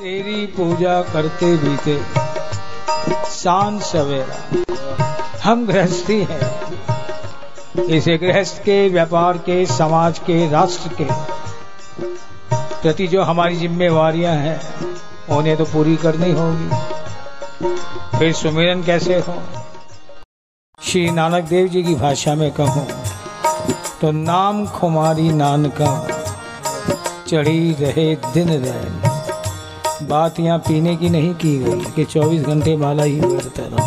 तेरी पूजा करते बीते। शान सवेरा। हम गृहस्थी हैं। इसे गृहस्थ के, व्यापार के, समाज के, राष्ट्र के प्रति जो हमारी जिम्मेवारियाँ हैं, उन्हें तो पूरी करनी होगी। फिर सुमिरन कैसे हो? श्री नानक देव जी की भाषा में कहूँ तो नाम खुमारी नानका, चढ़ी रहे दिन रैन बात यहाँ पीने की नहीं की गई, कि 24 घंटे माला ही बढ़ता रहो।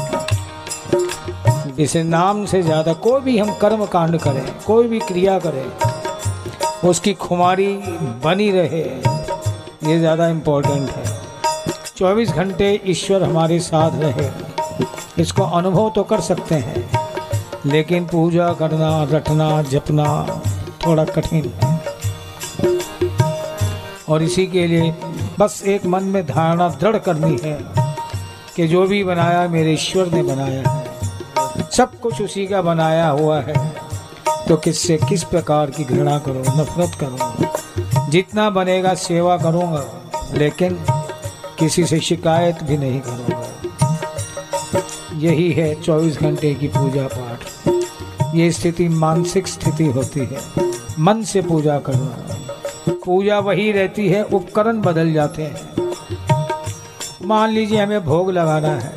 इसे नाम से ज़्यादा कोई भी हम कर्म कांड करें, कोई भी क्रिया करें, उसकी खुमारी बनी रहे, ये ज़्यादा इम्पोर्टेंट है। 24 घंटे ईश्वर हमारे साथ रहे, इसको अनुभव तो कर सकते हैं, लेकिन पूजा करना, रटना, जपना थोड़ा कठिन है। और इसी के लिए बस एक मन में धारणा दृढ़ करनी है कि जो भी बनाया मेरे ईश्वर ने बनाया है। सब कुछ उसी का बनाया हुआ है। तो किससे किस प्रकार की घृणा करो, नफरत करो? जितना बनेगा सेवा करूँगा, लेकिन किसी से शिकायत भी नहीं करूँगा। यही है 24 घंटे की पूजा पाठ। ये स्थिति मानसिक स्थिति होती है। मन से पूजा करना। पूजा वही रहती है, उपकरण बदल जाते हैं। मान लीजिए हमें भोग लगाना है।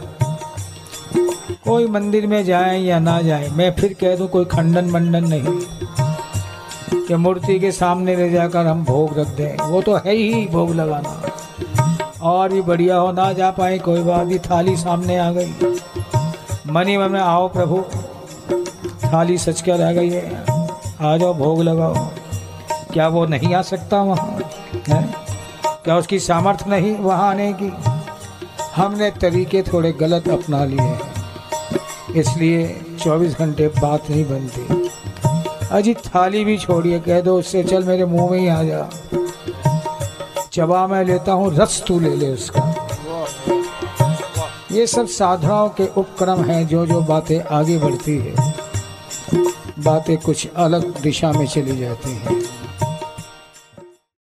कोई मंदिर में जाए या ना जाए, मैं फिर कह दूँ कोई खंडन मंडन नहीं। कि मूर्ति के सामने ले जाकर हम भोग रख दें, वो तो है ही भोग लगाना। और भी बढ़िया हो, ना जा पाए, कोई बात नहीं, थाली सामने आ गई। मनी में आओ प्रभु, थाली सच कर आ गई है। आ जाओ, भोग लगाओ। क्या वो नहीं आ सकता वहाँ? है? क्या उसकी सामर्थ्य नहीं वहाँ आने की? हमने तरीके थोड़े गलत अपना लिए हैं। इसलिए 24 घंटे बात नहीं बनती। अजी थाली भी छोड़िए, कह दो उससे, चल मेरे मुँह में ही आ जा। चबा मैं लेता हूँ, रस तू ले ले उसका। ये सब साधनाओं के उपक्रम हैं जो जो बातें आगे बढ़ती है। बातें कुछ अलग दिशा में चली जाती हैं।